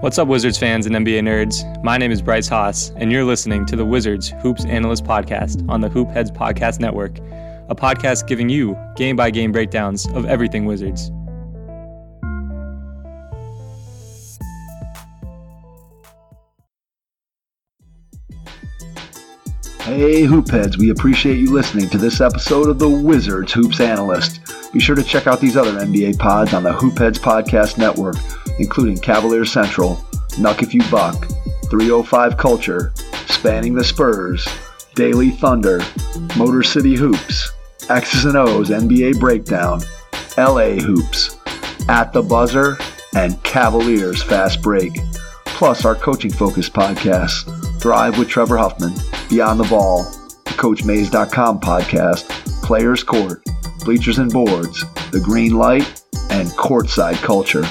What's up, Wizards fans and NBA nerds? My name is Bryce Haas, and you're listening to the Wizards Hoops Analyst Podcast on the Hoop Heads Podcast Network, a podcast giving you game by game breakdowns of everything Wizards. Hey, Hoopheads, we appreciate you listening to this episode of the Wizards Hoops Analyst. Be sure to check out these other NBA pods on the Hoopheads Podcast Network, including Cavalier Central, Nuck If You Buck, 305 Culture, Spanning the Spurs, Daily Thunder, Motor City Hoops, X's and O's NBA Breakdown, LA Hoops, At the Buzzer, and Cavaliers Fast Break. Plus our coaching focused podcasts, Thrive with Trevor Huffman, Beyond the Ball, the CoachMaze.com podcast, Players Court, Bleachers and Boards, The Green Light, and Courtside Culture.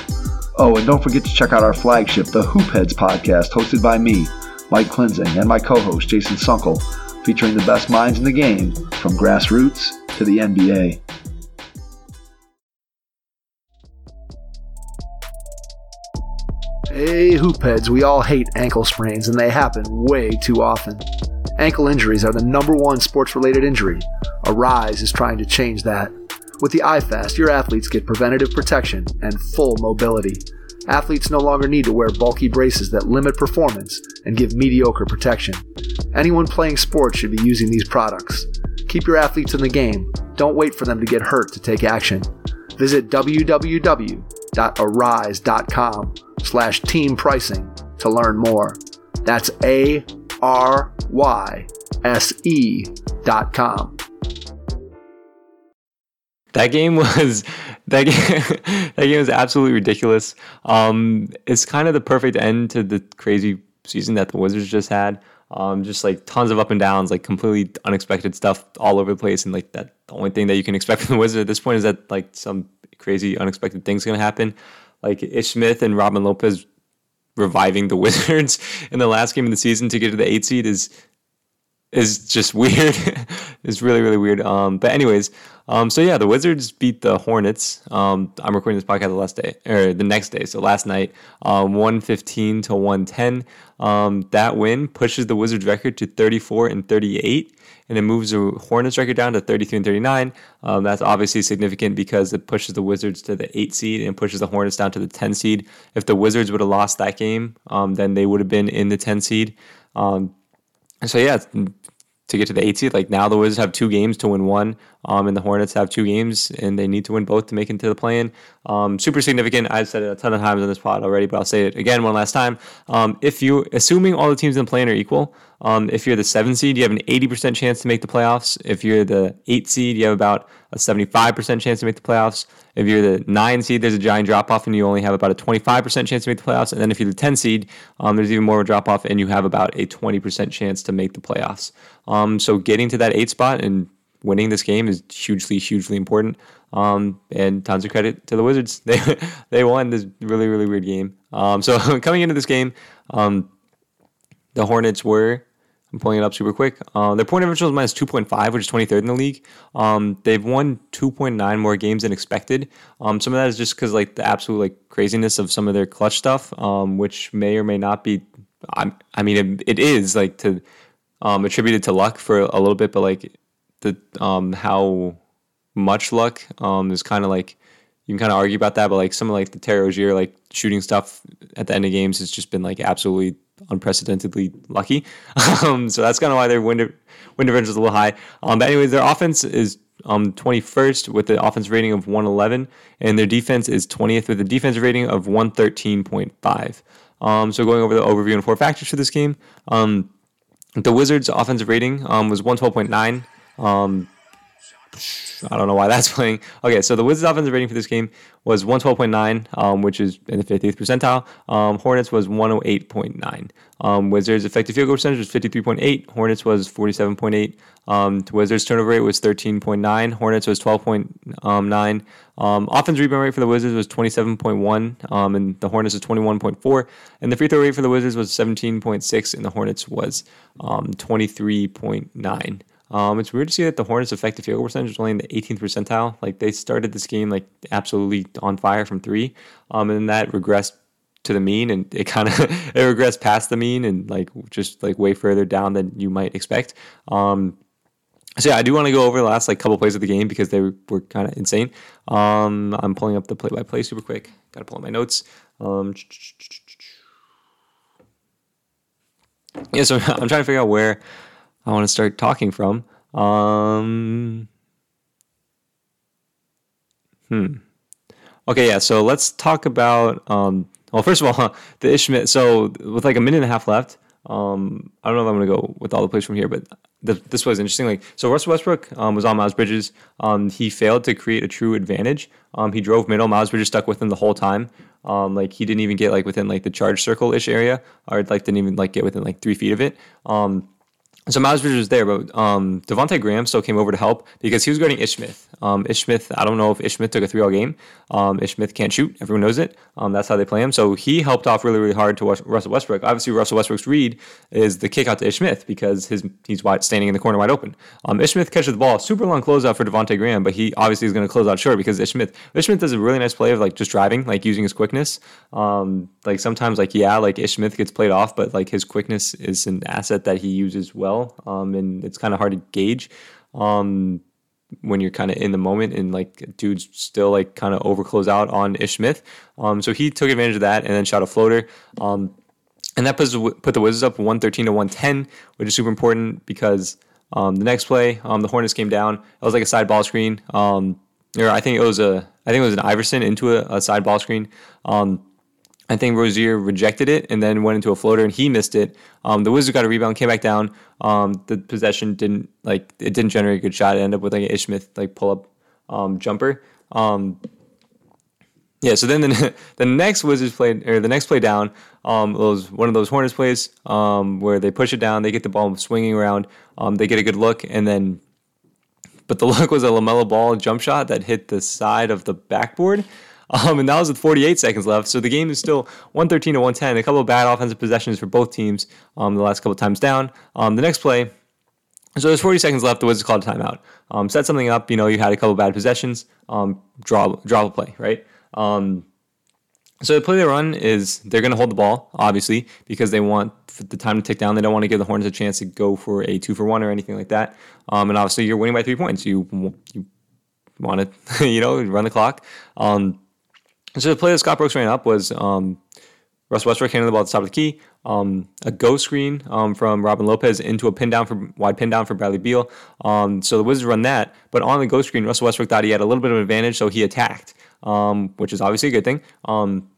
Oh, and don't forget to check out our flagship, the Hoopheads podcast, hosted by me, Mike Klinzing, and my co-host, Jason Sunkel, featuring the best minds in the game from grassroots to the NBA. Hey, hoopheads, we all hate ankle sprains, and they happen way too often. Ankle injuries are the number one sports related injury. Aryse is trying to change that. With the iFast, your athletes get preventative protection and full mobility. Athletes no longer need to wear bulky braces that limit performance and give mediocre protection. Anyone playing sports should be using these products. Keep your athletes in the game. Don't wait for them to get hurt to take action. Visit www.aryse.com slash team pricing to learn more. That's A R Y S E dot com. That game was that game, that game was absolutely ridiculous. Um, it's kind of the perfect end to the crazy season that the Wizards just had. Um, just like tons of up and downs, like completely unexpected stuff all over the place, and like that the only thing that you can expect from the Wizards at this point is that like some crazy unexpected things gonna happen. Like Ish Smith and Robin Lopez reviving the Wizards in the last game of the season to get to the eight seed is is just weird. it's really really weird. Um, but anyways, um, so yeah, the Wizards beat the Hornets. Um, I'm recording this podcast the last day or the next day, so last night, um, 115 to 110. Um, that win pushes the Wizards record to 34 and 38, and it moves the Hornets record down to 33 and 39. Um, that's obviously significant because it pushes the Wizards to the eight seed and pushes the Hornets down to the 10 seed. If the Wizards would have lost that game, um, then they would have been in the 10 seed. Um, so yeah, to get to the eight seed. Like now, the Wizards have two games to win one, um, and the Hornets have two games, and they need to win both to make it to the play-in. Um, super significant. I've said it a ton of times on this pod already, but I'll say it again one last time. Um, if you, assuming all the teams in the play-in are equal, um, if you're the seven seed, you have an 80% chance to make the playoffs. If you're the eight seed, you have about a 75% chance to make the playoffs. If you're the nine seed, there's a giant drop off, and you only have about a 25% chance to make the playoffs. And then if you're the 10 seed, um, there's even more of a drop off, and you have about a 20% chance to make the playoffs. Um, so getting to that eight spot and winning this game is hugely, hugely important. Um, and tons of credit to the Wizards. They they won this really, really weird game. Um, so coming into this game, um, the Hornets were. I'm pulling it up super quick. Uh, their point differential is minus 2.5, which is 23rd in the league. Um, they've won 2.9 more games than expected. Um, some of that is just because like the absolute like craziness of some of their clutch stuff, um, which may or may not be. I, I mean, it, it is like to attributed to luck for a little bit, but like the um, how much luck um, is kind of like you can kind of argue about that, but like some of like the Terry like shooting stuff at the end of games has just been like absolutely unprecedentedly lucky. um, so that's kind of why their win win differential is a little high. Um, but anyways, their offense is um 21st with the offense rating of 111, and their defense is 20th with a defensive rating of 113.5. Um, so going over the overview and four factors for this game. Um, the Wizards' offensive rating um, was 112.9. Um, I don't know why that's playing. Okay, so the Wizards' offensive rating for this game was 112.9, um, which is in the 50th percentile. Um, Hornets was 108.9. Um, Wizards' effective field goal percentage was 53.8. Hornets was 47.8. Um, Wizards' turnover rate was 13.9. Hornets was 12.9. Um, offense rebound rate for the Wizards was 27.1, um, and the Hornets was 21.4. And the free throw rate for the Wizards was 17.6, and the Hornets was um, 23.9. Um, it's weird to see that the Hornets' effective field goal percentage was only in the 18th percentile. Like they started this game like absolutely on fire from three, um, and then that regressed to the mean, and it kind of it regressed past the mean and like just like way further down than you might expect. Um, so yeah, I do want to go over the last like couple plays of the game because they were, were kind of insane. Um, I'm pulling up the play by play super quick. Got to pull up my notes. Um, yeah, so I'm trying to figure out where I want to start talking from. Um, hmm. Okay, yeah. So let's talk about. Um, well, first of all, the Ishmael. So with like a minute and a half left, um, I don't know if I'm gonna go with all the plays from here, but the, this was interesting. Like, so Russell Westbrook um, was on Miles Bridges. Um, he failed to create a true advantage. Um, he drove middle. Miles Bridges stuck with him the whole time. Um, like he didn't even get like within like the charge circle ish area, or like didn't even like get within like three feet of it. Um, so Miles Bridges was there, but um, Devonte Graham still came over to help because he was guarding Ish Smith. Um, Ish Smith, I don't know if Ish Smith took a three-all game. Um, Ish Smith can't shoot. Everyone knows it. Um, that's how they play him. So he helped off really, really hard to Russell Westbrook. Obviously, Russell Westbrook's read is the kick out to Ish Smith because his he's wide, standing in the corner wide open. Um, Ish Smith catches the ball, super long closeout for Devonte Graham, but he obviously is going to close out short because Ish Smith Ish does a really nice play of like just driving, like using his quickness. Um, like sometimes, like yeah, like Ish Smith gets played off, but like his quickness is an asset that he uses well. Um, and it's kind of hard to gauge um, when you're kind of in the moment and like dudes still like kind of overclose out on Ish Smith. Um, so he took advantage of that and then shot a floater. Um, and that puts, put the Wizards up 113 to 110, which is super important because um, the next play, um, the Hornets came down. It was like a side ball screen. Um, or I think it was a, I think it was an Iverson into a, a side ball screen. Um, I think Rozier rejected it and then went into a floater and he missed it. Um, the Wizards got a rebound, came back down. Um, the possession didn't like it didn't generate a good shot. It ended up with like an Ish Smith like pull up um, jumper. Um, yeah, so then the, the next Wizards play or the next play down um, was one of those Hornets plays um, where they push it down, they get the ball swinging around, um, they get a good look, and then but the look was a LaMelo Ball jump shot that hit the side of the backboard. Um, and that was with 48 seconds left. So the game is still 113 to 110. A couple of bad offensive possessions for both teams um, the last couple of times down. Um, the next play, so there's 40 seconds left. The Wizards called a timeout. Um, set something up. You know, you had a couple bad possessions. Um, draw, draw a play, right? Um, so the play they run is they're going to hold the ball, obviously, because they want the time to tick down. They don't want to give the Hornets a chance to go for a two for one or anything like that. Um, and obviously, you're winning by three points. You you want to, you know, run the clock. Um, so the play that Scott Brooks ran up was um, Russ Westbrook handing the ball at the top of the key, um, a go screen um, from Robin Lopez into a pin down for wide pin down for Bradley Beal. Um, so the Wizards run that, but on the go screen, Russell Westbrook thought he had a little bit of an advantage, so he attacked, um, which is obviously a good thing. Um,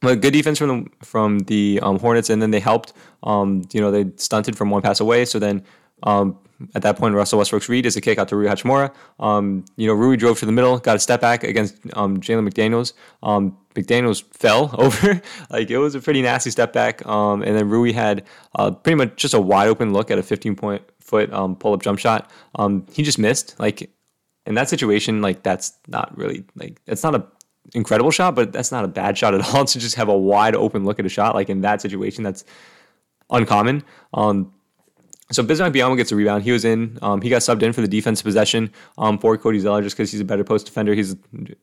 but good defense from the from the Hornets, and then they helped. you know, they stunted from one pass away, so then um, at that point, Russell Westbrook's read is a kick out to Rui Hachimura. Um, you know, Rui drove to the middle, got a step back against um, Jalen McDaniels. Um, McDaniels fell over. like, it was a pretty nasty step back. Um, and then Rui had uh, pretty much just a wide open look at a 15 point foot um, pull up jump shot. Um, he just missed. Like, in that situation, like, that's not really, like, it's not a incredible shot, but that's not a bad shot at all to just have a wide open look at a shot. Like, in that situation, that's uncommon. Um, so Bismack Biyombo gets a rebound. He was in. Um, he got subbed in for the defensive possession um, for Cody Zeller just because he's a better post defender. He's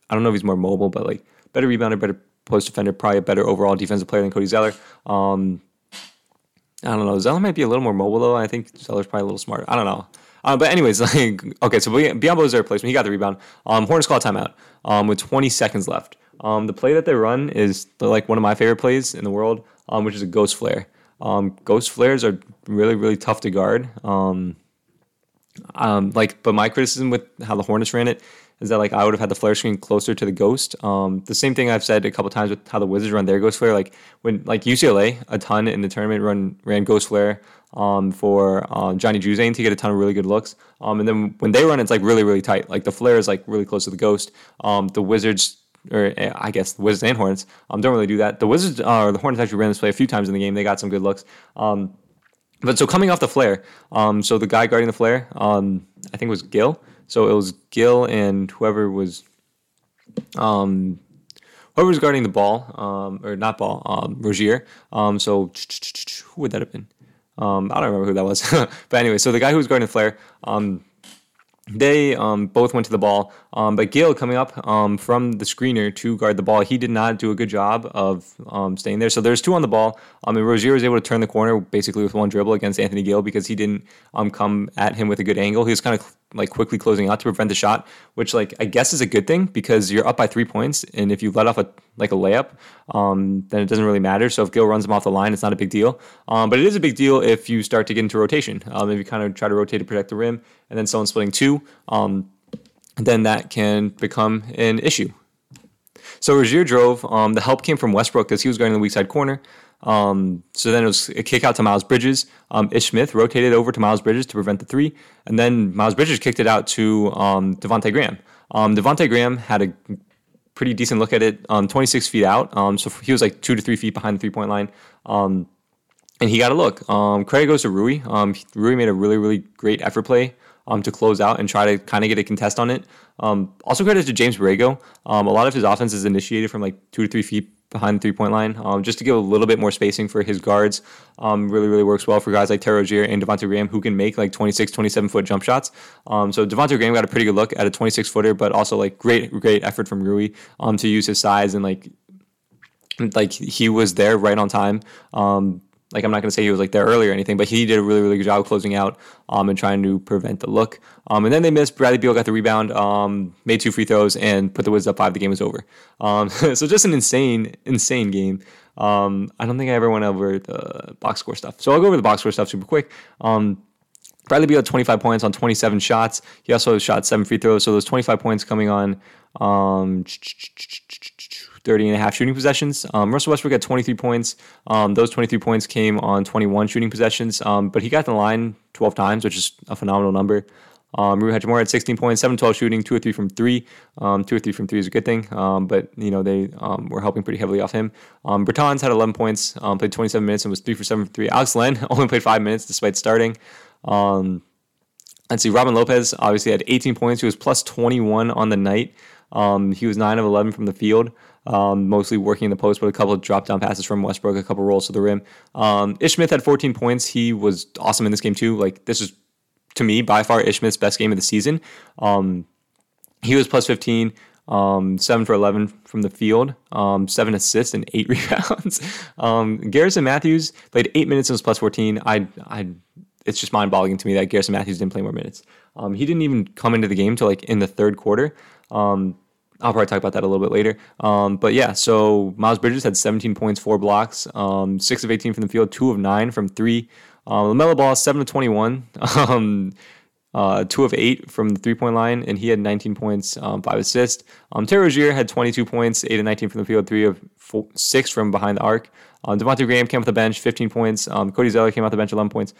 I don't know if he's more mobile, but like better rebounder, better post defender, probably a better overall defensive player than Cody Zeller. Um, I don't know. Zeller might be a little more mobile though. I think Zeller's probably a little smarter. I don't know. Uh, but anyways, like okay, so Biyombo is their replacement. He got the rebound. Um, Hornets call timeout um, with 20 seconds left. Um, the play that they run is like one of my favorite plays in the world, um, which is a ghost flare. Um, ghost flares are really really tough to guard. Um, um, like, but my criticism with how the Hornets ran it is that like I would have had the flare screen closer to the ghost. Um, the same thing I've said a couple times with how the Wizards run their ghost flare. Like when like UCLA a ton in the tournament run ran ghost flare um, for um, Johnny Juzang to get a ton of really good looks. Um, and then when they run, it's like really really tight. Like the flare is like really close to the ghost. Um, the Wizards or eh, I guess the Wizards and Hornets um, don't really do that. The Wizards uh, or the Hornets actually ran this play a few times in the game. They got some good looks. Um, but so coming off the flare, um, so the guy guarding the flare, um, I think it was Gill. So it was Gill and whoever was, um, whoever was guarding the ball, um, or not ball, um, Rozier. Um, so who would that have been? Um, I don't remember who that was. but anyway, so the guy who was guarding the flare, um, they um, both went to the ball, um, but Gill coming up um, from the screener to guard the ball, he did not do a good job of um, staying there. So there's two on the ball. Um, and Rozier was able to turn the corner basically with one dribble against Anthony Gill because he didn't um, come at him with a good angle. He was kind of like quickly closing out to prevent the shot, which like I guess is a good thing because you're up by three points, and if you let off a like a layup, um, then it doesn't really matter. So if Gill runs him off the line, it's not a big deal. Um, but it is a big deal if you start to get into rotation. Um, if you kind of try to rotate to protect the rim, and then someone splitting two, um, then that can become an issue. So Rozier drove. Um, the help came from Westbrook because he was to the weak side corner. Um, so then it was a kick out to Miles Bridges. Um, Ish Smith rotated over to Miles Bridges to prevent the three, and then Miles Bridges kicked it out to um, Devonte Graham. Um, Devonte Graham had a pretty decent look at it, um, 26 feet out. Um, so he was like two to three feet behind the three point line. Um, and he got a look. Credit goes to Rui. Rui made a really, really great effort play um, to close out and try to kind of get a contest on it. Um, also credit to James Borrego. Um, a lot of his offense is initiated from like two to three feet behind the three point line, um, just to give a little bit more spacing for his guards. Um, really, really works well for guys like Terry Rozier and Devonte Graham who can make like 26, 27 foot jump shots. Um, so Devonte Graham got a pretty good look at a 26 footer, but also like great, great effort from Rui um, to use his size and like like he was there right on time. Um, like I'm not going to say he was like there early or anything, but he did a really really good job closing out um, and trying to prevent the look. Um, and then they missed. Bradley Beal got the rebound, um, made two free throws, and put the Wizards up five. The game was over. Um, so just an insane insane game. Um, I don't think I ever went over the box score stuff. So I'll go over the box score stuff super quick. Um, Bradley Beal had 25 points on 27 shots. He also shot seven free throws. So those 25 points coming on um, 30 and a half shooting possessions. Um, Russell Westbrook had 23 points. Um, those 23 points came on 21 shooting possessions, um, but he got the line 12 times, which is a phenomenal number. Um, Rui Hachimura had 16 points, 7 12 shooting, 2 or 3 from 3. Um, 2 or 3 from 3 is a good thing, um, but you know they um, were helping pretty heavily off him. Um, Bertans had 11 points, um, played 27 minutes, and was 3 for 7 for 3. Alex Len only played 5 minutes despite starting. Um, let's see, Robin Lopez obviously had 18 points. He was plus 21 on the night. He was 9 of 11 from the field um, mostly working in the post, but a couple of drop down passes from Westbrook, a couple rolls to the rim. Um, Ish Smith had 14 points. He was awesome in this game too. Like this is to me by far Ish Smith's best game of the season. Um, he was plus 15. Um, seven for 11 from the field, um, seven assists and eight rebounds. um, Garrison Matthews played eight minutes and was plus 14. I, I, it's just mind boggling to me that Garrison Matthews didn't play more minutes. Um, he didn't even come into the game till like in the third quarter. Um, I'll probably talk about that a little bit later. Um, but yeah, so Miles Bridges had 17 points, four blocks, um, six of 18 from the field, two of nine from three. Um, LaMelo Ball, seven of 21, um, uh, two of eight from the three point line, and he had 19 points, um, five assists. Um, Terry Rozier had 22 points, eight of 19 from the field, three of four, six from behind the arc. Um, Devonte Graham came off the bench, 15 points. Cody Zeller came off the bench, 11 points.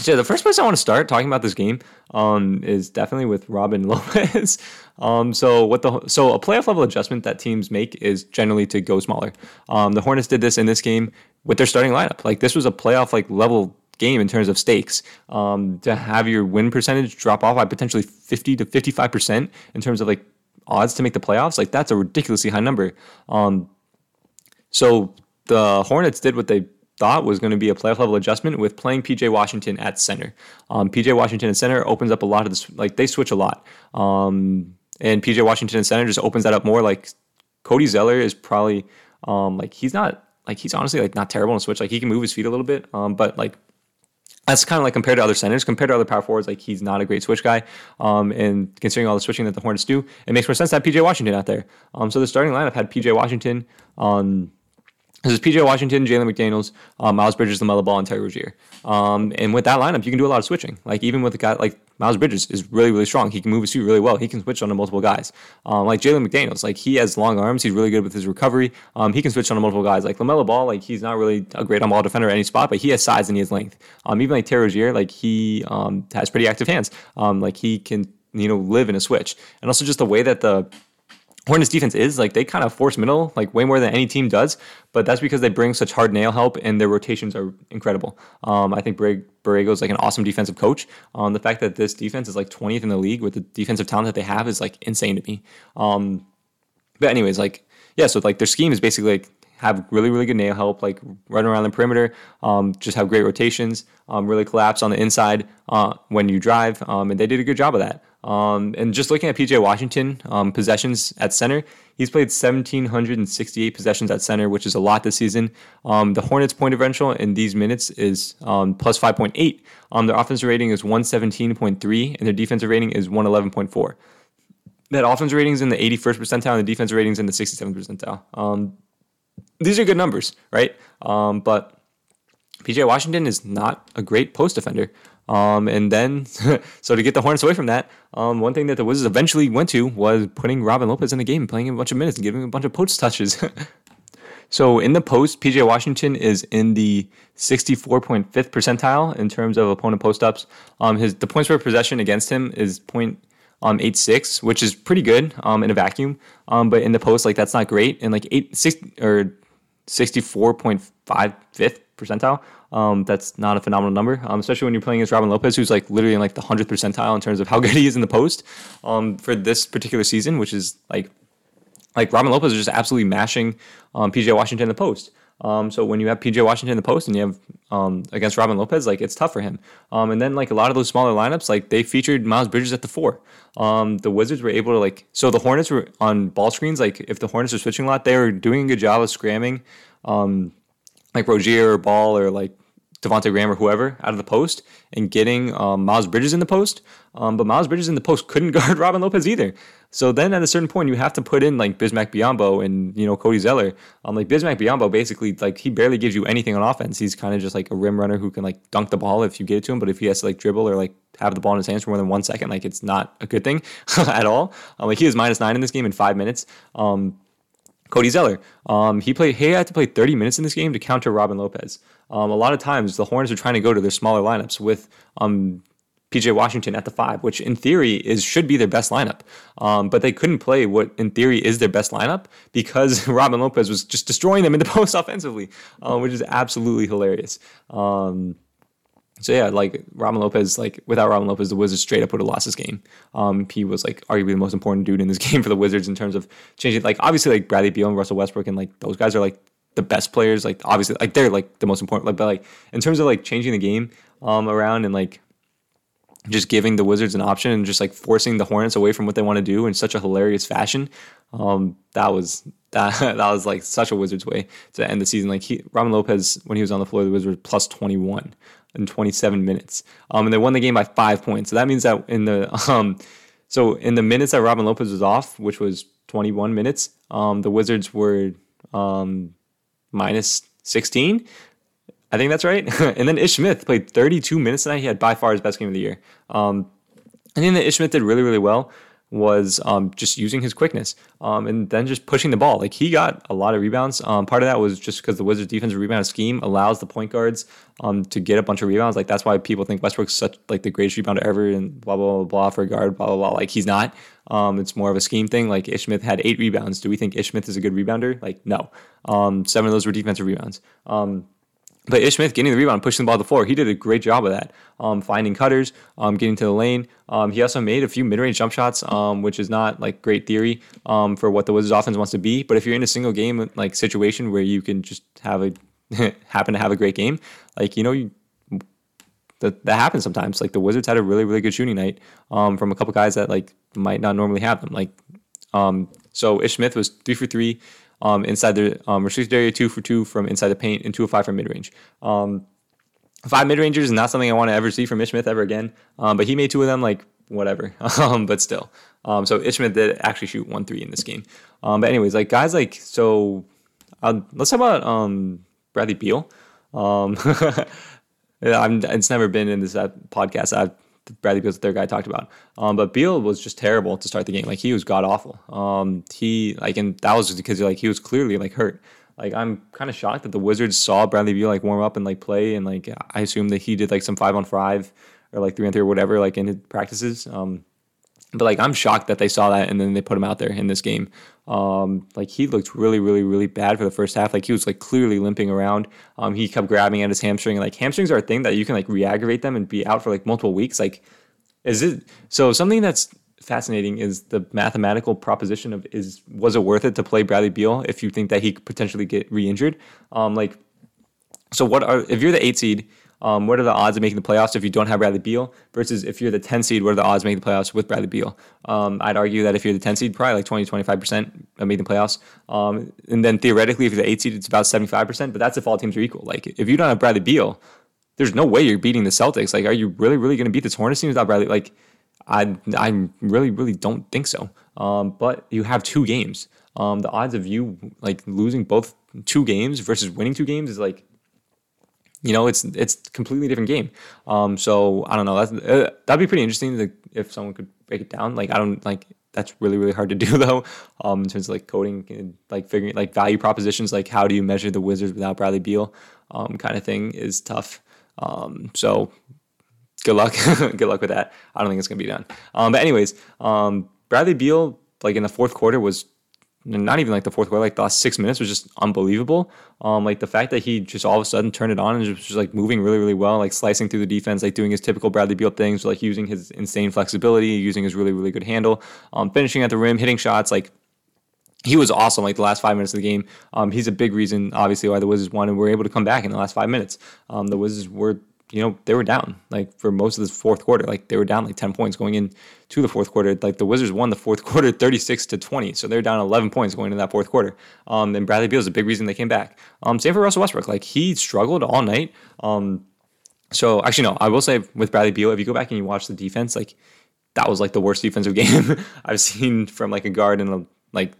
So the first place I want to start talking about this game um, is definitely with Robin Lopez. um, so what the so a playoff level adjustment that teams make is generally to go smaller. Um, the Hornets did this in this game with their starting lineup. Like this was a playoff like level game in terms of stakes. Um, to have your win percentage drop off by potentially fifty to fifty five percent in terms of like odds to make the playoffs, like that's a ridiculously high number. Um, so the Hornets did what they thought was going to be a playoff level adjustment with playing PJ Washington at center. Um, PJ Washington at center opens up a lot of this, like they switch a lot. Um, and PJ Washington at center just opens that up more. Like Cody Zeller is probably, um, like he's not, like he's honestly like not terrible in switch. Like he can move his feet a little bit, um, but like that's kind of like compared to other centers, compared to other power forwards, like he's not a great switch guy. Um, and considering all the switching that the Hornets do, it makes more sense to have PJ Washington out there. Um, so the starting lineup had PJ Washington on this is PJ Washington, Jalen McDaniels, um, Miles Bridges, LaMelo Ball, and Terry Rozier. Um, and with that lineup, you can do a lot of switching. Like even with a guy like Miles Bridges is really, really strong. He can move his feet really well. He can switch on to multiple guys. Um, like Jalen McDaniels, like he has long arms. He's really good with his recovery. Um, he can switch on to multiple guys. Like LaMelo Ball, like he's not really a great on ball defender at any spot, but he has size and he has length. Um, even like Terry Rozier, like he um, has pretty active hands. Like he can you know live in a switch, and also just the way that the Hornets defense is like they kind of force middle like way more than any team does, but that's because they bring such hard nail help and their rotations are incredible. Um, I think Borrego is like an awesome defensive coach. Um, the fact that this defense is like 20th in the league with the defensive talent that they have is like insane to me. Um, but anyways, like yeah, so like their scheme is basically like have really, really good nail help, like run around the perimeter, um, just have great rotations, um, really collapse on the inside uh, when you drive. Um, and they did a good job of that. Um, and just looking at PJ Washington um, possessions at center, he's played 1,768 possessions at center, which is a lot this season. Um, the Hornets' point differential in these minutes is um, plus 5.8. Um, their offensive rating is 117.3, and their defensive rating is 111.4. That offensive rating is in the 81st percentile, and the defensive rating is in the 67th percentile. Um, these are good numbers, right? but PJ Washington is not a great post defender. Um, and then, so to get the Hornets away from that, um, one thing that the Wizards eventually went to was putting Robin Lopez in the game, playing a bunch of minutes and giving him a bunch of post touches. so in the post, PJ Washington is in the 64.5th percentile in terms of opponent post ups. Um, his the points per possession against him is point um, eight which is pretty good um, in a vacuum. Um, but in the post, like that's not great. And like eight six or 64.55th percentile. Um, that's not a phenomenal number, um, especially when you're playing against Robin Lopez, who's like literally in like the hundredth percentile in terms of how good he is in the post um, for this particular season, which is like like Robin Lopez is just absolutely mashing um, PJ Washington in the post. Um, so when you have PJ Washington in the post and you have um, against Robin Lopez, like it's tough for him. And then like a lot of those smaller lineups, like they featured Miles Bridges at the four. The Wizards were able to like so the Hornets were on ball screens. Like if the Hornets are switching a lot, they were doing a good job of scramming, um, like Rozier or Ball or like Devonte Graham or whoever out of the post and getting um, Miles Bridges in the post. Um, but Miles Bridges in the post couldn't guard Robin Lopez either. So then at a certain point, you have to put in like Bismack Biyombo and you know Cody Zeller. Um, like Bismack Biyombo, basically like he barely gives you anything on offense. He's kind of just like a rim runner who can like dunk the ball if you get it to him. But if he has to like dribble or like have the ball in his hands for more than one second, like it's not a good thing at all. Um, like he was minus nine in this game in five minutes. Um, Cody Zeller. Um, he played. He had to play 30 minutes in this game to counter Robin Lopez. Um, a lot of times, the Hornets are trying to go to their smaller lineups with um, PJ Washington at the five, which in theory is should be their best lineup. Um, but they couldn't play what in theory is their best lineup because Robin Lopez was just destroying them in the post offensively, uh, which is absolutely hilarious. Um, so yeah, like Robin Lopez, like without Robin Lopez, the Wizards straight up would have lost this game. Um, he was like arguably the most important dude in this game for the Wizards in terms of changing. Like obviously, like Bradley Beal and Russell Westbrook and like those guys are like the best players. Like obviously, like they're like the most important. Like but like in terms of like changing the game um around and like just giving the Wizards an option and just like forcing the Hornets away from what they want to do in such a hilarious fashion. Um, that was that that was like such a Wizards way to end the season. Like he, Robin Lopez, when he was on the floor, the Wizards plus twenty one in 27 minutes. Um, and they won the game by five points. So that means that in the um, so in the minutes that Robin Lopez was off, which was 21 minutes, um, the Wizards were um, minus 16. I think that's right. and then Ish Smith played 32 minutes tonight. He had by far his best game of the year. Um, I think that Ish Smith did really, really well was um, just using his quickness um, and then just pushing the ball. Like he got a lot of rebounds. Um, part of that was just because the Wizards' defensive rebound scheme allows the point guards um, to get a bunch of rebounds. Like that's why people think Westbrook's such like the greatest rebounder ever and blah blah blah blah for a guard. Blah blah blah. Like he's not. Um, it's more of a scheme thing. Like Ish Smith had eight rebounds. Do we think Ish Smith is a good rebounder? Like no. Um, seven of those were defensive rebounds. But Ish Smith getting the rebound, pushing the ball to the floor, he did a great job of that. Um, finding cutters, um, getting to the lane. Um, he also made a few mid-range jump shots, um, which is not like great theory um, for what the Wizards offense wants to be. But if you're in a single game like situation where you can just have a happen to have a great game, like you know you. That, that happens sometimes. Like the Wizards had a really really good shooting night um, from a couple guys that like might not normally have them. Like so, Ish Smith was three for three um, inside the um, restricted area, two for two from inside the paint, and two of five from mid range. Um, five mid rangers is not something I want to ever see from Ish Smith ever again. Um, but he made two of them, like whatever. Um, but still, um, so Ish Smith did actually shoot one three in this game. But anyways, like guys, like so, let's talk about um, Bradley Beal. Um, it's never been in this podcast. I've Bradley Beal's the third guy I talked about. Um, but Beal was just terrible to start the game. Like he was god awful. Um, he like and that was just because like he was clearly like hurt. Like I'm kind of shocked that the Wizards saw Bradley Beal like warm up and like play and like I assume that he did like some five on five or like three on three or whatever like in his practices. Um, but like I'm shocked that they saw that and then they put him out there in this game. Um, like he looked really, really, really bad for the first half. Like he was like clearly limping around. Um, he kept grabbing at his hamstring. Like hamstrings are a thing that you can like re-aggravate them and be out for like multiple weeks. Like, is it so something that's fascinating is the mathematical proposition of is was it worth it to play Bradley Beal if you think that he could potentially get re-injured? Um, like, so what are if you're the eight seed? Um, what are the odds of making the playoffs if you don't have Bradley Beal versus if you're the 10 seed, what are the odds of making the playoffs with Bradley Beal? Um, I'd argue that if you're the 10 seed, probably like 20, 25% of making the playoffs. Um, and then theoretically, if you're the 8 seed, it's about 75%, but that's if all teams are equal. Like if you don't have Bradley Beal, there's no way you're beating the Celtics. Like, are you really, really going to beat this Hornets team without Bradley? Like, I, I really, really don't think so. Um, but you have two games. Um, the odds of you like losing both two games versus winning two games is like you know, it's it's completely different game. Um, so I don't know. That's, uh, that'd be pretty interesting to, if someone could break it down. Like I don't like that's really really hard to do though. Um, in terms of like coding and like figuring like value propositions, like how do you measure the Wizards without Bradley Beal, um, kind of thing is tough. Um, so good luck, good luck with that. I don't think it's gonna be done. Um, but anyways, um, Bradley Beal like in the fourth quarter was not even like the fourth quarter, like the last six minutes was just unbelievable. Um, like the fact that he just all of a sudden turned it on and was just like moving really, really well, like slicing through the defense, like doing his typical Bradley Beal things, like using his insane flexibility, using his really, really good handle, um, finishing at the rim, hitting shots, like he was awesome like the last five minutes of the game. Um, he's a big reason, obviously, why the Wizards won and were able to come back in the last five minutes. Um, the Wizards were you know, they were down like for most of the fourth quarter. Like they were down like 10 points going in to the fourth quarter. Like the Wizards won the fourth quarter 36 to 20. So they're down 11 points going into that fourth quarter. Um, and Bradley Beal is a big reason they came back. Um, same for Russell Westbrook. Like he struggled all night. Um, so actually, no, I will say with Bradley Beal, if you go back and you watch the defense, like that was like the worst defensive game I've seen from like a guard and a, like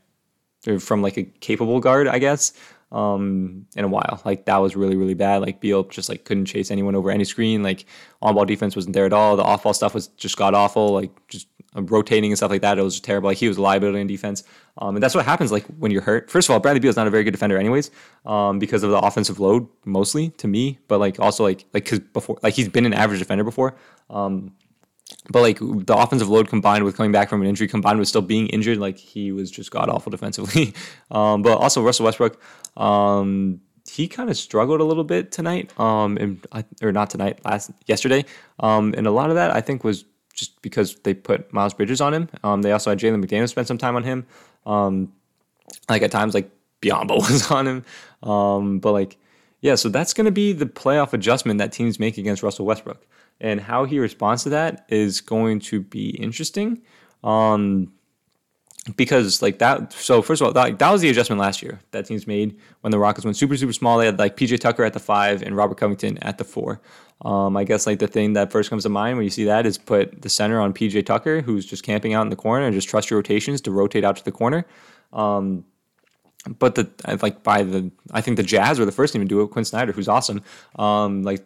from like a capable guard, I guess um, in a while. Like that was really really bad. Like Beal just like couldn't chase anyone over any screen. Like on ball defense wasn't there at all. The off ball stuff was just got awful. Like just uh, rotating and stuff like that. It was just terrible. Like he was a liability in defense. Um, and that's what happens like when you're hurt. First of all, Bradley Beal is not a very good defender anyways, um, because of the offensive load mostly to me. But like also like like because before like he's been an average defender before. Um, but like the offensive load combined with coming back from an injury, combined with still being injured, like he was just god awful defensively. um, but also Russell Westbrook, um, he kind of struggled a little bit tonight, um, and or not tonight, last yesterday, um, and a lot of that I think was just because they put Miles Bridges on him. Um, they also had Jalen McDaniel spend some time on him. Um, like at times, like Biyombo was on him, but like yeah, so that's going to be the playoff adjustment that teams make against Russell Westbrook and how he responds to that is going to be interesting. Um, because like that, so first of all, that, that was the adjustment last year that teams made when the Rockets went super super small. They had like PJ Tucker at the five and Robert Covington at the four. Um, I guess like the thing that first comes to mind when you see that is put the center on PJ Tucker, who's just camping out in the corner, and just trust your rotations to rotate out to the corner. Um, but the like by the I think the Jazz were the first team to do it. Quin Snyder, who's awesome. Um, like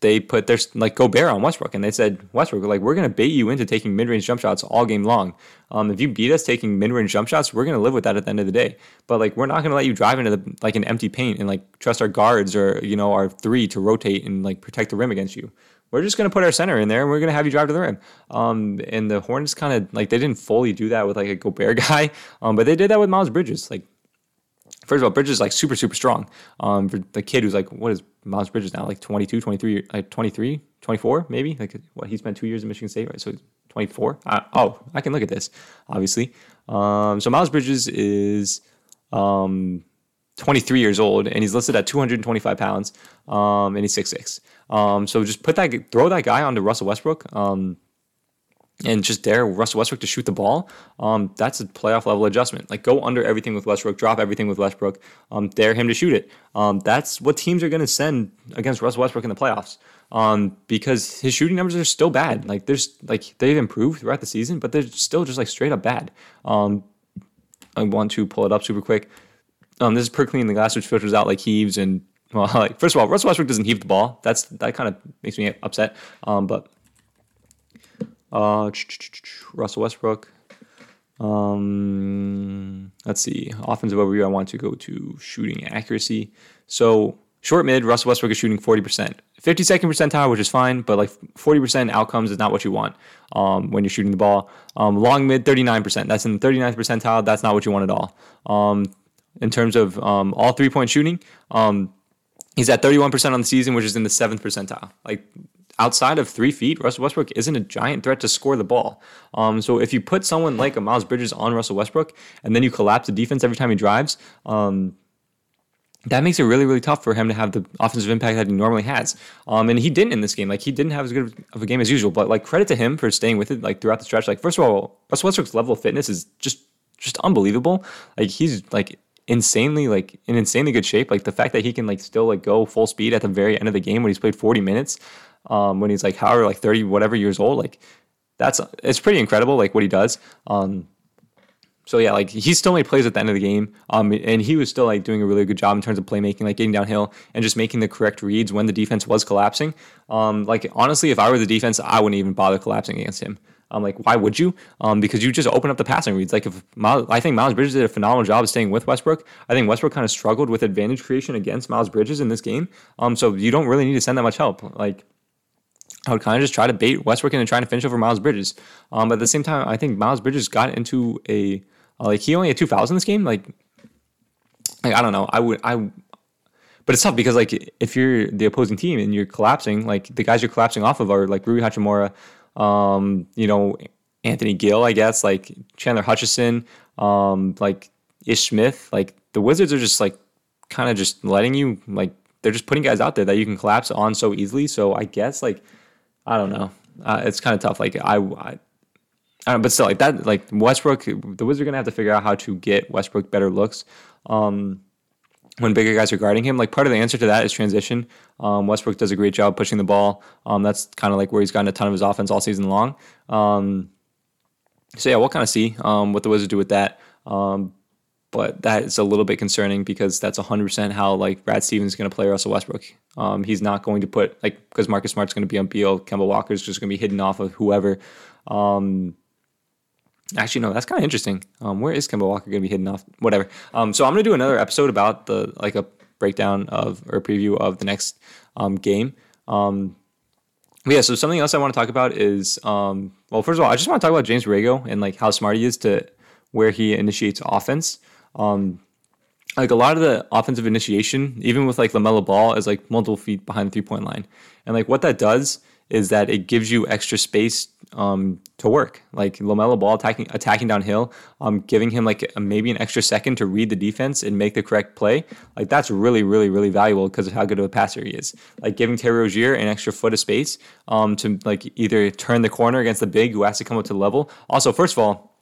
they put their like Gobert on Westbrook, and they said Westbrook, like we're gonna bait you into taking mid range jump shots all game long. Um, if you beat us taking mid range jump shots, we're gonna live with that at the end of the day. But like we're not gonna let you drive into the, like an empty paint and like trust our guards or you know our three to rotate and like protect the rim against you. We're just gonna put our center in there and we're gonna have you drive to the rim. Um, and the Hornets kind of like they didn't fully do that with like a Gobert guy, um, but they did that with Miles Bridges. Like first of all, Bridges is like super, super strong. Um, for the kid who's like, what is Miles Bridges now? Like 22, 23, like 23, 24, maybe? Like, what, he spent two years in Michigan State, right? So 24. Uh, oh, I can look at this, obviously. Um, so Miles Bridges is um, 23 years old and he's listed at 225 pounds um, and he's 6'6. Um, so just put that, throw that guy onto Russell Westbrook. Um, and just dare Russell Westbrook to shoot the ball, um, that's a playoff level adjustment. Like go under everything with Westbrook, drop everything with Westbrook, um, dare him to shoot it. Um, that's what teams are going to send against Russell Westbrook in the playoffs. Um, because his shooting numbers are still bad. Like there's like they've improved throughout the season, but they're still just like straight up bad. Um, I want to pull it up super quick. Um, this is per clean the glass, which filters out like heaves and well, like first of all, Russell Westbrook doesn't heave the ball. That's that kind of makes me upset. but uh, Russell Westbrook. Um, let's see. Offensive overview. I want to go to shooting accuracy. So short mid, Russell Westbrook is shooting 40%. 52nd percentile, which is fine, but like 40% outcomes is not what you want um, when you're shooting the ball. Um, long mid, 39%. That's in the 39th percentile. That's not what you want at all. Um, in terms of um, all three point shooting, um, he's at 31% on the season, which is in the seventh percentile. Like outside of three feet, Russell Westbrook isn't a giant threat to score the ball. Um, so if you put someone like a Miles Bridges on Russell Westbrook and then you collapse the defense every time he drives, um, that makes it really, really tough for him to have the offensive impact that he normally has. Um, and he didn't in this game. Like he didn't have as good of a game as usual. But like credit to him for staying with it like throughout the stretch. Like first of all, Russell Westbrook's level of fitness is just just unbelievable. Like he's like insanely like in insanely good shape. Like the fact that he can like still like go full speed at the very end of the game when he's played 40 minutes, um, when he's like however like 30 whatever years old, like that's it's pretty incredible like what he does. Um, so yeah, like he still made plays at the end of the game, um, and he was still like doing a really good job in terms of playmaking, like getting downhill and just making the correct reads when the defense was collapsing. Um, like honestly, if I were the defense, I wouldn't even bother collapsing against him. I'm um, like, why would you? Um, because you just open up the passing reads. Like if Miles, I think Miles Bridges did a phenomenal job staying with Westbrook. I think Westbrook kind of struggled with advantage creation against Miles Bridges in this game. Um, so you don't really need to send that much help. Like I would kind of just try to bait Westbrook and trying to finish over Miles Bridges. Um, but at the same time, I think Miles Bridges got into a uh, like he only had two fouls in this game. Like, like I don't know. I would I but it's tough because like if you're the opposing team and you're collapsing, like the guys you're collapsing off of are like Rui Hachimura, um, you know, Anthony Gill, I guess, like Chandler Hutchison, um, like Ish Smith. Like the Wizards are just like kind of just letting you like they're just putting guys out there that you can collapse on so easily. So I guess like I don't know. Uh, it's kind of tough. Like I, I, I don't, but still like that. Like Westbrook, the Wizards are gonna have to figure out how to get Westbrook better looks. Um, when bigger guys are guarding him. Like part of the answer to that is transition. Um, Westbrook does a great job pushing the ball. Um, that's kind of like where he's gotten a ton of his offense all season long. Um, so yeah, we'll kind of see um, what the Wizards do with that. Um, but that is a little bit concerning because that's 100% how like Brad Stevens is going to play Russell Westbrook. Um, he's not going to put like because Marcus Smart's going to be on Beal, Kemba Walker's just going to be hidden off of whoever. Actually, no, that's kind of interesting. Um, where is Kemba Walker going to be hidden off? Whatever. Um, so I'm going to do another episode about the like a breakdown of or preview of the next um, game. Um, yeah. So something else I want to talk about is um, well, first of all, I just want to talk about James Borrego and like how smart he is to where he initiates offense. Um, like a lot of the offensive initiation, even with like LaMelo Ball, is like multiple feet behind the three point line, and like what that does is that it gives you extra space um, to work. Like LaMelo Ball attacking attacking downhill, um, giving him like a, maybe an extra second to read the defense and make the correct play. Like that's really really really valuable because of how good of a passer he is. Like giving Terry Rozier an extra foot of space um, to like either turn the corner against the big who has to come up to the level. Also, first of all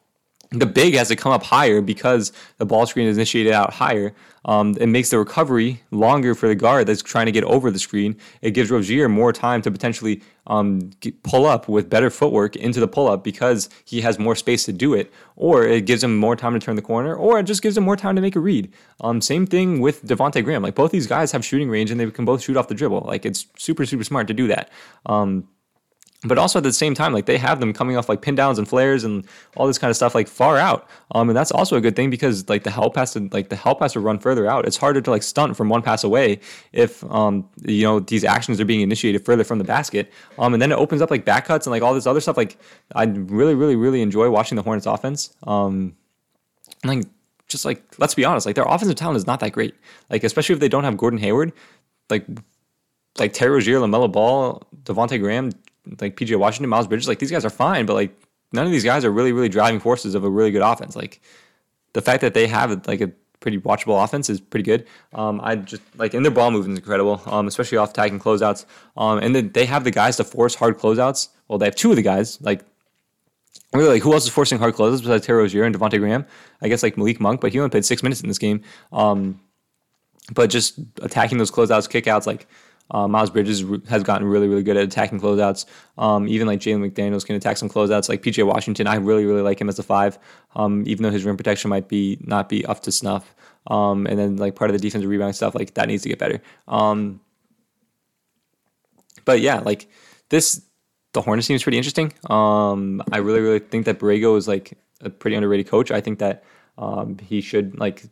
the big has to come up higher because the ball screen is initiated out higher. Um, it makes the recovery longer for the guard that's trying to get over the screen. It gives Rozier more time to potentially um, get, pull up with better footwork into the pull up because he has more space to do it. Or it gives him more time to turn the corner, or it just gives him more time to make a read. Um, same thing with Devonte Graham. Like both these guys have shooting range and they can both shoot off the dribble. Like it's super super smart to do that. Um, but also at the same time, like they have them coming off like pin downs and flares and all this kind of stuff like far out. Um, and that's also a good thing because like the help has to like the help has to run further out. It's harder to like stunt from one pass away if um you know these actions are being initiated further from the basket. Um, and then it opens up like back cuts and like all this other stuff. Like I really, really, really enjoy watching the Hornets offense. Um, like just like let's be honest, like their offensive talent is not that great. Like especially if they don't have Gordon Hayward, like like Terry Rozier, LaMelo Ball, Devonte Graham, like PJ Washington, Miles Bridges, like these guys are fine, but like none of these guys are really, really driving forces of a really good offense. Like the fact that they have like a pretty watchable offense is pretty good. Um, I just like and their ball movement is incredible, um, especially off tagging closeouts. Um, and then they have the guys to force hard closeouts. Well, they have two of the guys. Like really, like who else is forcing hard closeouts besides Terry Rozier and Devonte Graham? I guess like Malik Monk, but he only played six minutes in this game. Um, but just attacking those closeouts, kickouts, like uh, Miles Bridges has gotten really, really good at attacking closeouts. Um, even like Jalen McDaniels can attack some closeouts. Like PJ Washington, I really, really like him as a five, um, even though his rim protection might be not be up to snuff. Um, and then like part of the defensive rebound stuff, like that needs to get better. Um, but yeah, like this, the Hornets team is pretty interesting. Um, I really, really think that Borrego is like a pretty underrated coach. I think that um, he should like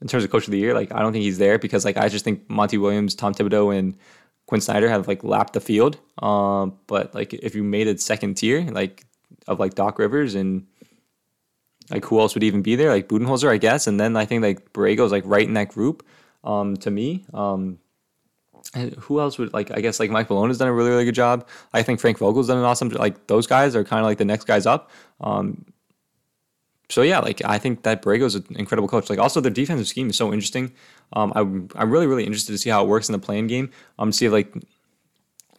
in terms of coach of the year, like I don't think he's there because like I just think Monty Williams, Tom Thibodeau, and Quin Snyder have like lapped the field. Um, but like if you made it second tier, like of like Doc Rivers and like who else would even be there? Like Budenholzer, I guess. And then I think like Borrego's like right in that group. Um, to me, um, who else would like? I guess like Mike Malone has done a really really good job. I think Frank Vogel's done an awesome. Like those guys are kind of like the next guys up. Um, so yeah, like I think that Borrego's an incredible coach. Like also their defensive scheme is so interesting. Um, I'm I'm really really interested to see how it works in the play-in game. Um, see if like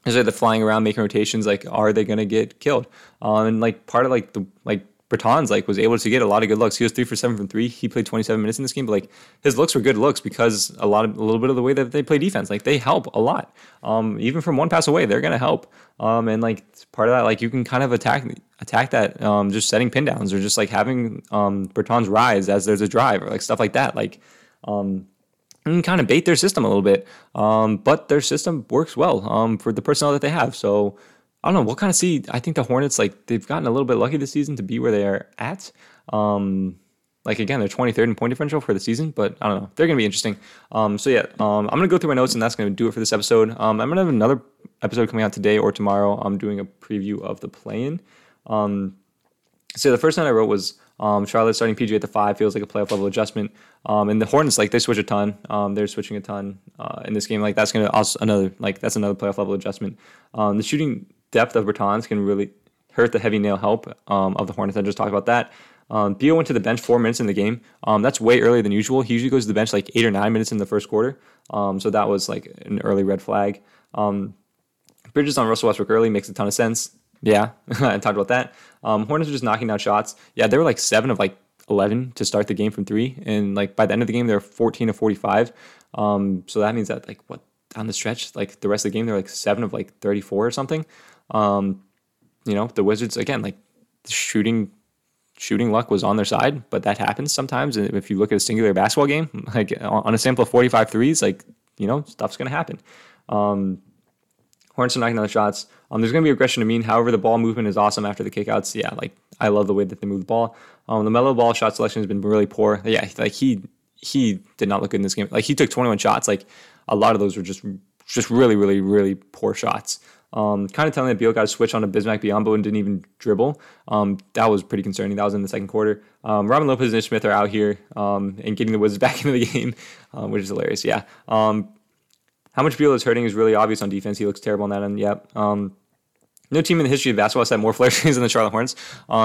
is it the flying around making rotations? Like are they gonna get killed? Um, and like part of like the like Bertans like was able to get a lot of good looks. He was three for seven from three. He played 27 minutes in this game, but like his looks were good looks because a lot of a little bit of the way that they play defense, like they help a lot. Um, even from one pass away, they're gonna help. Um, and like part of that, like you can kind of attack attack that um, just setting pin downs or just like having um, Bertans rise as there's a drive or like stuff like that. Like um, and kind of bait their system a little bit. Um, but their system works well um, for the personnel that they have. So I don't know. We'll kind of see. I think the Hornets, like, they've gotten a little bit lucky this season to be where they are at. Um, like, again, they're 23rd in point differential for the season, but I don't know. They're going to be interesting. Um, so, yeah, um, I'm going to go through my notes, and that's going to do it for this episode. Um, I'm going to have another episode coming out today or tomorrow. I'm doing a preview of the play in. Um, so, the first one I wrote was um, Charlotte starting PG at the five feels like a playoff level adjustment. Um, and the Hornets, like they switch a ton. Um, they're switching a ton uh, in this game. Like that's gonna also another like that's another playoff level adjustment. Um, the shooting depth of Bertans can really hurt the heavy nail help um, of the Hornets. I just talked about that. Um, Beal went to the bench four minutes in the game. Um, that's way earlier than usual. He usually goes to the bench like eight or nine minutes in the first quarter. Um, so that was like an early red flag. Um, Bridges on Russell Westbrook early makes a ton of sense. Yeah, I talked about that. Um, Hornets are just knocking down shots. Yeah, they were like seven of like 11 to start the game from three. And like by the end of the game, they're 14 of 45. Um, so that means that like what on the stretch, like the rest of the game, they're like seven of like 34 or something. Um, you know, the Wizards again, like shooting shooting luck was on their side, but that happens sometimes. And if you look at a singular basketball game, like on a sample of 45 threes, like, you know, stuff's to happen. Um, Hornets are knocking down the shots. Um, there's going to be regression to mean. However, the ball movement is awesome after the kickouts. Yeah, like I love the way that they move the ball. Um, LaMelo Ball shot selection has been really poor. Yeah, like he he did not look good in this game. Like he took 21 shots. Like a lot of those were just just really really really poor shots. Um, kind of telling that Beal got a switch on a Bismack Biyombo and didn't even dribble. Um, that was pretty concerning. That was in the second quarter. Um, Robin Lopez and Smith are out here um, and getting the Wizards back into the game, uh, which is hilarious. Yeah. Um, how much Beal is hurting is really obvious on defense. He looks terrible on that end. Yep. Um, no team in the history of basketball has had more flare screens than the Charlotte Hornets.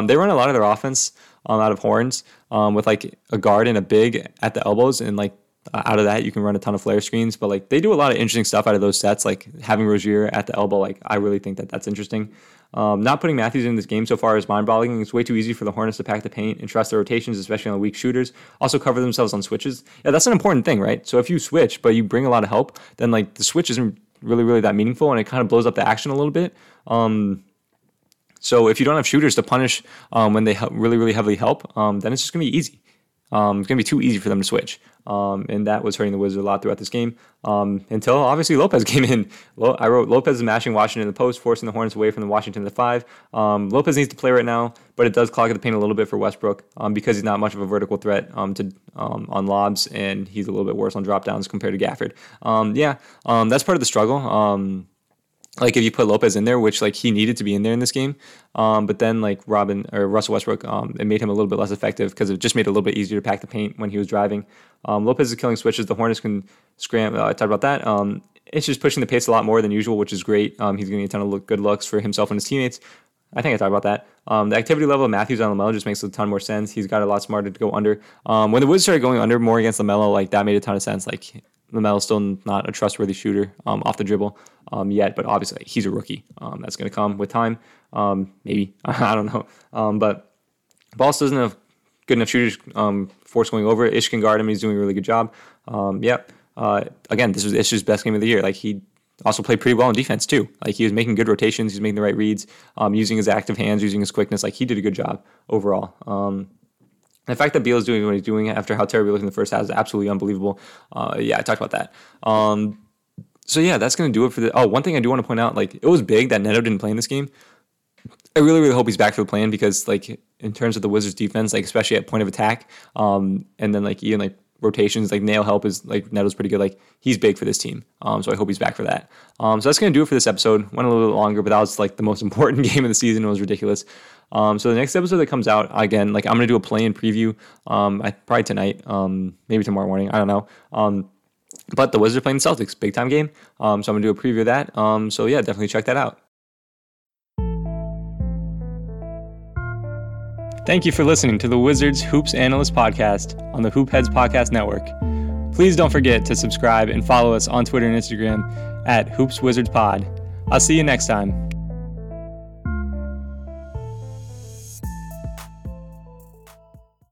they run a lot of their offense out of horns with like a guard and a big at the elbows and like out of that, you can run a ton of flare screens, but like they do a lot of interesting stuff out of those sets. Like having Rozier at the elbow, like I really think that that's interesting. Um, not putting Matthews in this game so far is mind-boggling. It's way too easy for the Hornets to pack the paint and trust their rotations, especially on the weak shooters. Also cover themselves on switches. Yeah, that's an important thing, right? So if you switch, but you bring a lot of help, then like the switch isn't really, really that meaningful, and it kind of blows up the action a little bit. Um, so if you don't have shooters to punish um, when they really, really heavily help, um, then it's just gonna be easy. Um, it's going to be too easy for them to switch. Um, and that was hurting the Wizards a lot throughout this game um, until obviously Lopez came in. I wrote Lopez is mashing Washington in the post, forcing the Hornets away from the Washington to five. Um, Lopez needs to play right now, but it does clog the paint a little bit for Westbrook um, because he's not much of a vertical threat um, to on lobs, and he's a little bit worse on drop downs compared to Gafford. yeah, that's part of the struggle like if you put Lopez in there, which like he needed to be in there in this game, um, but then like Robin or Russell Westbrook, um, it made him a little bit less effective because it just made it a little bit easier to pack the paint when he was driving. Um, Lopez is killing switches. The Hornets can scram. Uh, I talked about that. Um, it's just pushing the pace a lot more than usual, which is great. Um, he's getting a ton of look, good looks for himself and his teammates. I think I talked about that. Um, the activity level of Matthews on LaMelo just makes a ton more sense. He's got a lot smarter to go under. Um, when the Wizards started going under more against LaMelo, like that made a ton of sense. Like LaMelo's still not a trustworthy shooter um, off the dribble um, yet, but obviously he's a rookie. Um, that's going to come with time. Um, maybe I don't know, um, but Ball's doesn't have good enough shooters um, force going over. Ish can guard him. He's doing a really good job. yep. Uh, again, this was Ish's best game of the year. Like he also played pretty well in defense too. Like he was making good rotations. He's making the right reads, using his active hands, using his quickness. Like he did a good job overall. The fact that Beal is doing what he's doing after how terrible he looked in the first half is absolutely unbelievable. Uh, yeah, I talked about that. Um, so yeah, that's gonna do it for the. Oh, one thing I do want to point out, like it was big that Neto didn't play in this game. I really, really hope he's back for the play-in because, like, in terms of the Wizards' defense, like especially at point of attack, um, and then like even like rotations, like nail help is like Neto's pretty good. Like he's big for this team, um, so I hope he's back for that. Um, so that's gonna do it for this episode. Went a little bit longer, but that was like the most important game of the season. It was ridiculous. Um, so the next episode that comes out again, like I'm gonna do a play in preview. Um, I, probably tonight, um, maybe tomorrow morning. I don't know. Um, but the Wizards are playing the Celtics, big time game. Um, so I'm gonna do a preview of that. Um, so yeah, definitely check that out. Thank you for listening to the Wizards Hoops Analyst Podcast on the Hoop Heads Podcast Network. Please don't forget to subscribe and follow us on Twitter and Instagram at Hoops Wizards Pod. I'll see you next time.